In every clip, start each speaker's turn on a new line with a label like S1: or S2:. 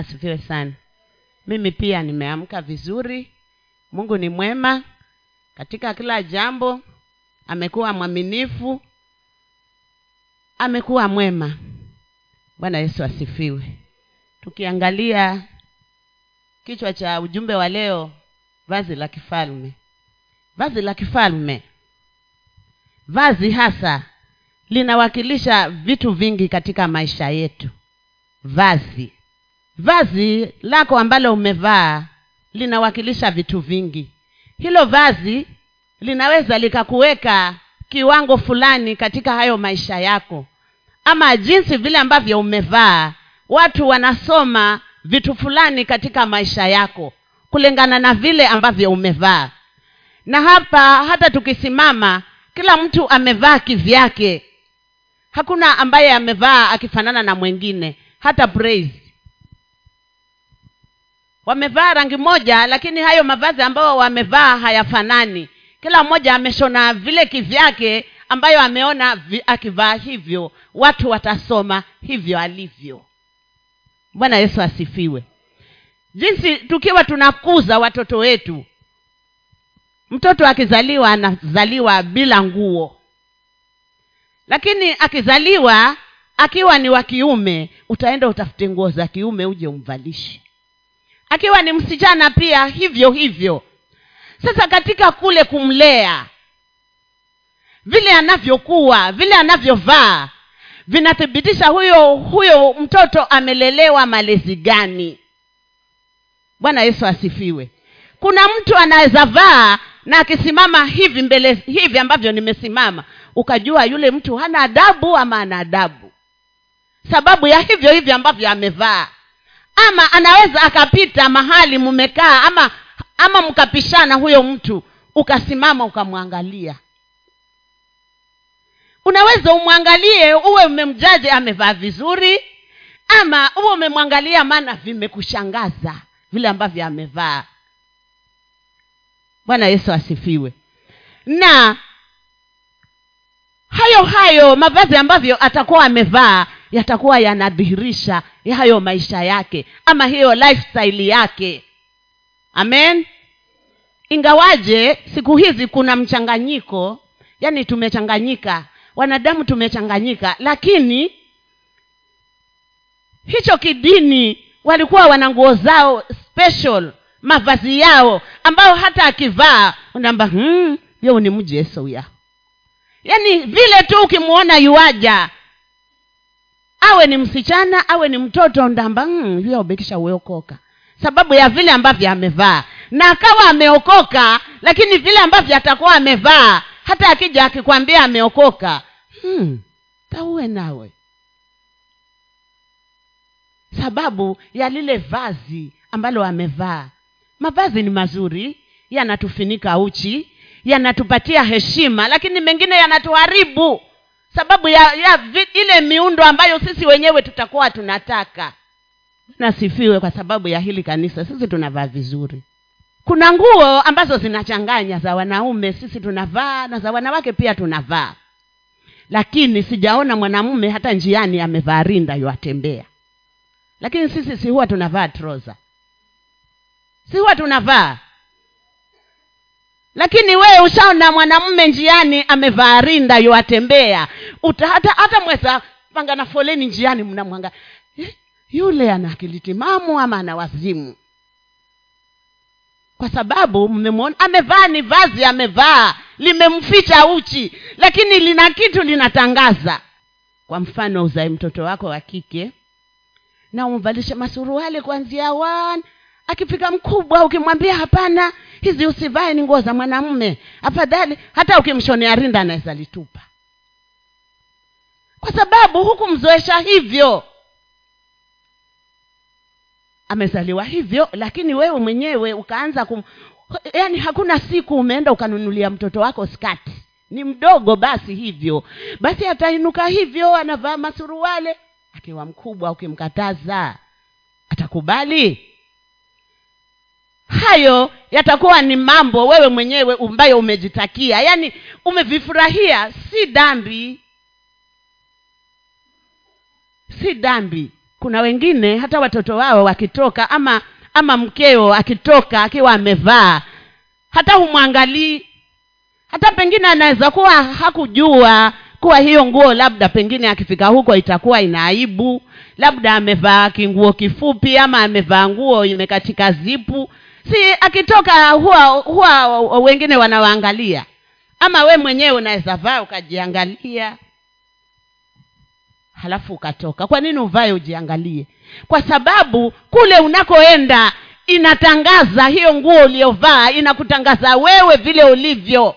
S1: asifiwe sana. Mimi pia nimeamka vizuri. Mungu ni mwema. Katika kila jambo amekuwa mwaminifu. Amekuwa mwema. Bwana yesu asifiwe. Tukiangalia kichwa cha ujumbe wa leo vazi la kifalme. Vazi la kifalme. Vazi hasa linawakilisha vitu vingi katika maisha yetu. Vazi vazi lako ambalo umevaa linawakilisha vitu vingi. Hilo vazi linaweza likakuweka kiwango fulani katika hayo maisha yako. Ama jinsi vile ambavyo umevaa watu wanasoma vitu fulani katika maisha yako kulingana na vile ambavyo umevaa. Na hapa hata tukisimama kila mtu amevaa kivyake. Hakuna ambaye amevaa akifanana na mwengine hata praise wamevaa rangi moja lakini hayo mavazi ambayo wamevaa hayafanani. Kila mmoja ameshona vile kivyake ambayo ameona akivaa hivyo. Watu watasoma hivyo alivyo. Bwana yesu asifiwe. Jinsi tukiwa tunakuza watoto wetu mtoto akizaliwa anazaliwa bila nguo. Lakini akizaliwa akiwa ni wa kiume utaenda utafute nguo za kiume uje umvalishe akiwa ni msichana pia hivyo hivyo. Sasa katika kule kumlea vile anavyokuwa vile anavyovaa vinathibitisha huyo huyo mtoto amelelewa malezi gani. Bwana yesu asifiwe. Kuna mtu anaweza vaa na akisimama hivi mbele hivi ambavyo nimesimama ukajua yule mtu hana adabu ama ana adabu. Sababu ya hivyo hivyo ambavyo amevaa ama anaweza akapita mahali mmekaa ama ama mkapishana huyo mtu ukasimama ukamwangalia. Unaweza umwangalie uwe umemjaji amevaa vizuri ama uwe umemwangalia maana vimekushangaza vile ambavyo amevaa. Bwana yesu asifiwe. Na hayo hayo mavazi ambavyo atakuwa amevaa yatakuwa yanadhihirisha hayo maisha yake ama hiyo lifestyle yake. Amen? Ingawaje siku hizi kuna mchanganyiko yani tumechanganyika wanadamu tumechanganyika lakini hicho kidini walikuwa wana nguo zao special mavazi yao ambayo hata akivaa unaamba hmm, yeu ni mjeso ya. Yaani vile tu ukimwona yuaja awe ni msichana awe ni mtoto ndamba hmm, ubekisha ueokoka sababu ya vile ambavyo amevaa. Na akawa ameokoka lakini vile ambavyo atakuwa amevaa hata akija akikwambia ameokoka hmm, tauwe nawe. Sababu ya lile vazi ambalo amevaa. Mavazi ni mazuri yanatufinika uchi yanatupatia heshima lakini mengine yanatuharibu sababu ya, ya ile miundo ambayo sisi wenyewe tutakuwa tunataka. Nasifiwe kwa sababu ya hili kanisa sisi tunavaa vizuri. Kuna nguo ambazo zinachanganya za wanaume sisi tunavaa na za wanawake pia tunavaa. Lakini sijaona mwanamume hata njiani amevaa rinda yuatembea. Lakini sisi si huwa tunavaa troza si huwa tunavaa lakini wewe ushaona mwanamume njiani amevaa rinda yuatembea. Uta, hata hata mweza panga na foleni njiani mnamwanga yule ana akili ama ana wazimu? Kwa sababu mmemwona amevaa ni vazi amevaa limemficha uchi lakini lina kitu linatangaza. Kwa mfano uzae mtoto wako wa kike na umvalishe masuruali kuanzia one akifika mkubwa ukimwambia hapana hizi usivae ni nguo za mwanamume. Afadhali hata ukimshonea rinda anaweza litupa. Kwa sababu hukumzoesha hivyo. Amezaliwa hivyo lakini wewe mwenyewe ukaanza kum yaani hakuna siku umeenda ukanunulia mtoto wako skati. Ni mdogo basi hivyo. Basi atainuka hivyo anavaa masuruale. Akiwa mkubwa ukimkataza. Atakubali hayo yatakuwa ni mambo wewe mwenyewe ambayo umejitakia. Yaani umevifurahia. Si dhambi. Si dhambi.
S2: Kuna wengine hata watoto wao wakitoka ama ama mkeo akitoka akiwa amevaa hata humwangalii. Hata pengine anaweza kuwa hakujua kuwa hiyo nguo labda pengine akifika huko itakuwa ina aibu. Labda amevaa kinguo kifupi ama amevaa nguo imekatika zipu si akitoka huwa huwa wengine wanawaangalia. Ama we mwenyewe unaweza vaa ukajiangalia. Halafu ukatoka. Kwa nini uvae ujiangalie? Kwa sababu kule unakoenda inatangaza hiyo nguo uliyovaa inakutangaza wewe vile ulivyo.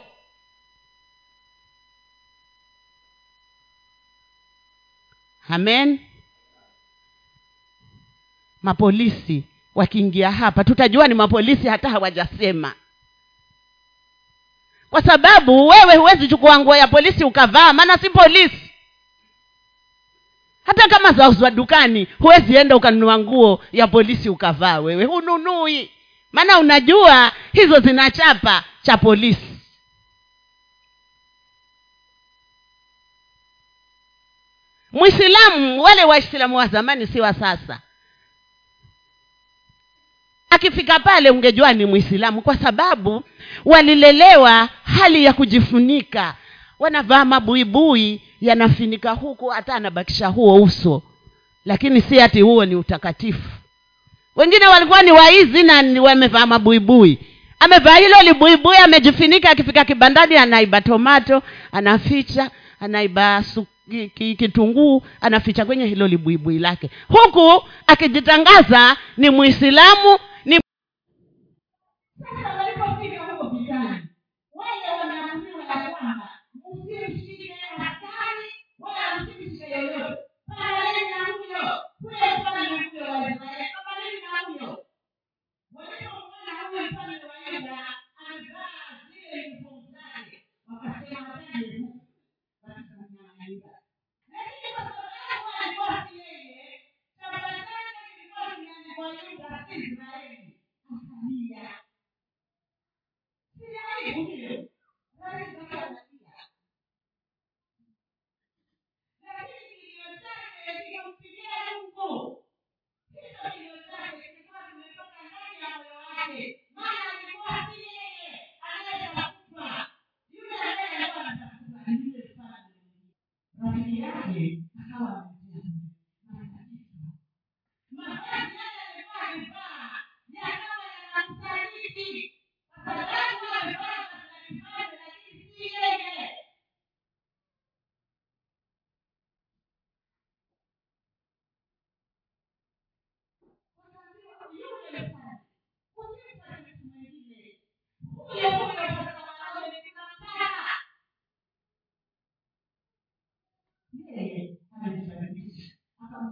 S2: Amen. Mapolisi wakiingia hapa tutajua ni mapolisi hata hawajasema. Kwa sababu wewe huwezi chukua nguo ya polisi ukavaa maana si polisi. Hata kama zauzwa dukani huwezi enda ukanunua nguo ya polisi ukavaa wewe. Hununui. Maana unajua hizo zinachapa cha polisi. Mwislamu wale waislamu wa zamani si wa sasa akifika pale ungejua ni mwislamu kwa sababu walilelewa hali ya kujifunika. Wanavaa mabuibui yanafinika huku hata anabakisha huo uso. Lakini si hati huo ni utakatifu. Wengine walikuwa ni waizi na wamevaa mabuibui. Amevaa hilo libuibui amejifinika akifika kibandani anaiba tomato anaficha anaiba kitunguu anaficha kwenye hilo libuibui lake. Huku akijitangaza ni mwislamu
S1: sasa walipofika huko vitani wale wanaambiwa ya kwamba msimshike askari wala msimshike yoyote pamaleni na huyo kule mfalme huyo wa hockey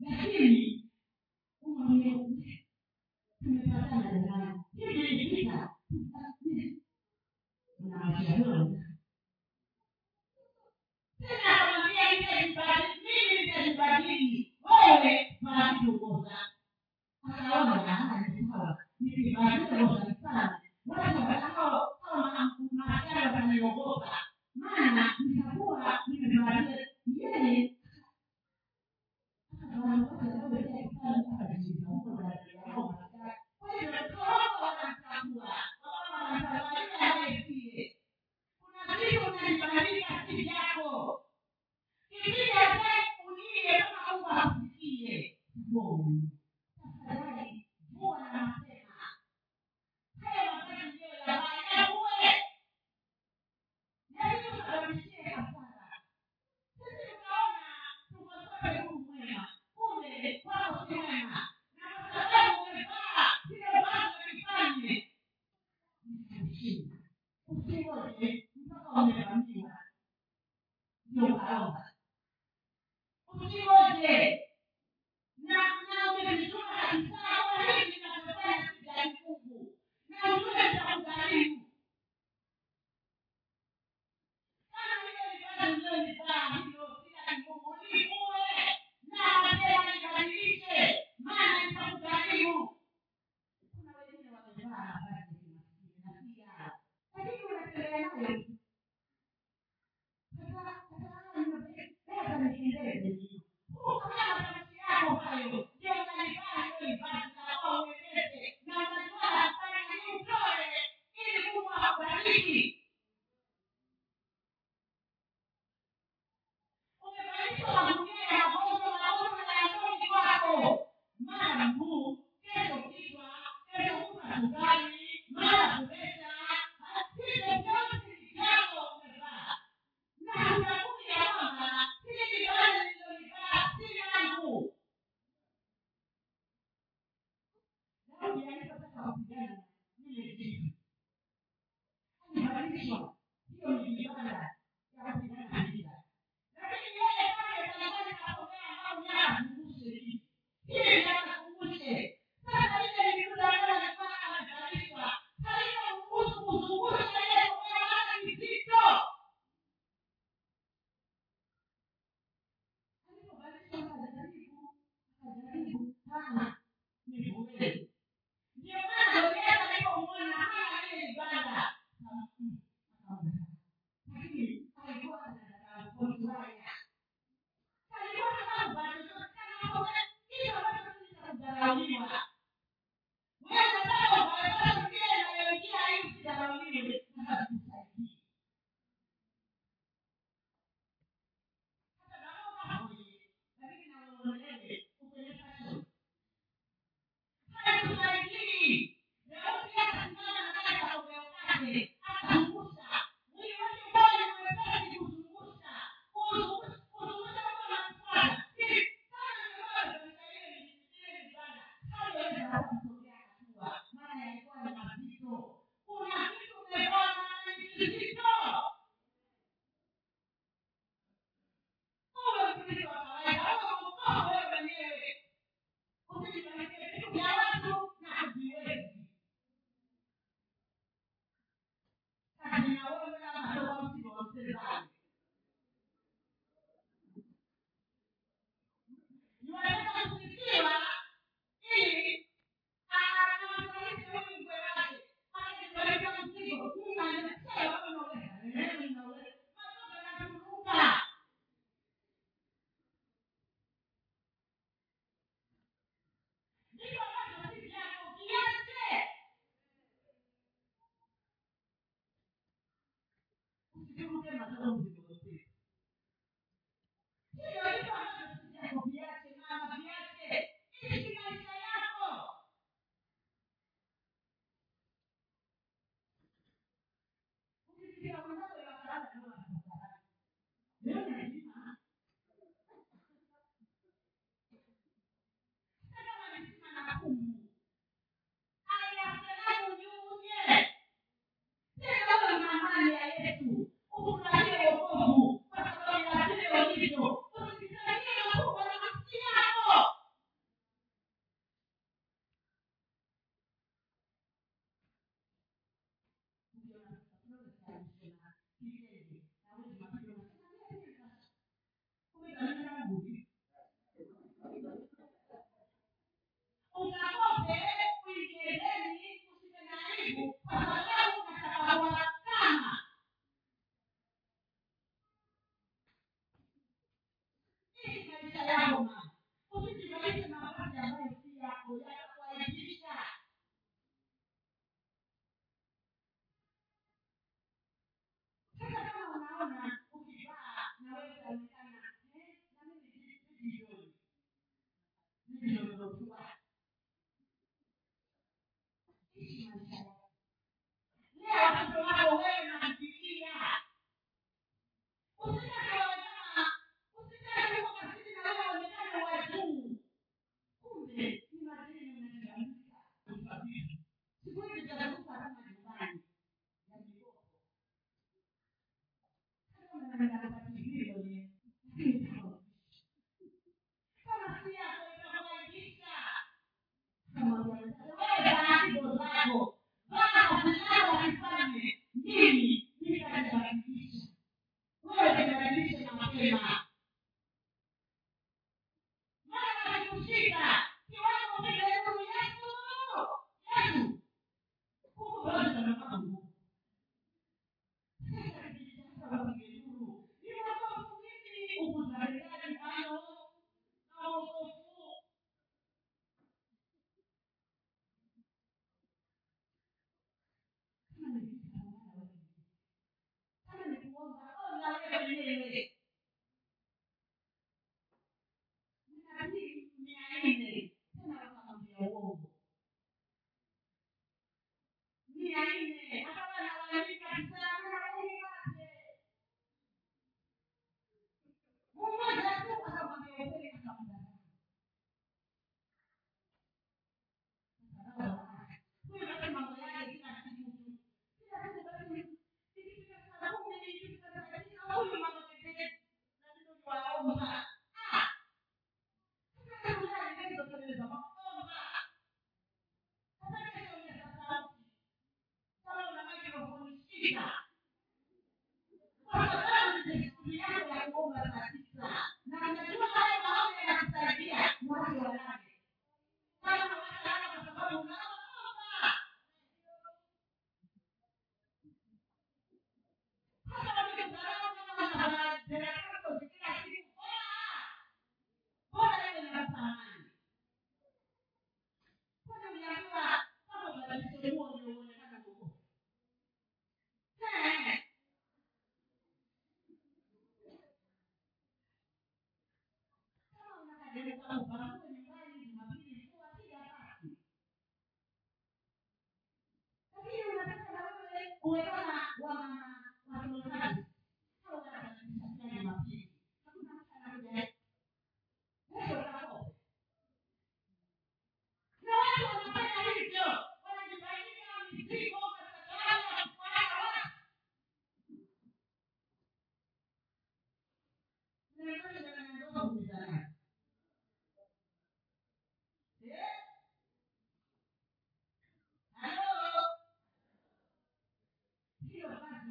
S1: lakini for me um, 31 51 52 Jadi of nyumba bwana
S3: kufanyayo wakifanye nini? Ili wewe kabadilisha na mapema capitalism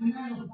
S3: Amen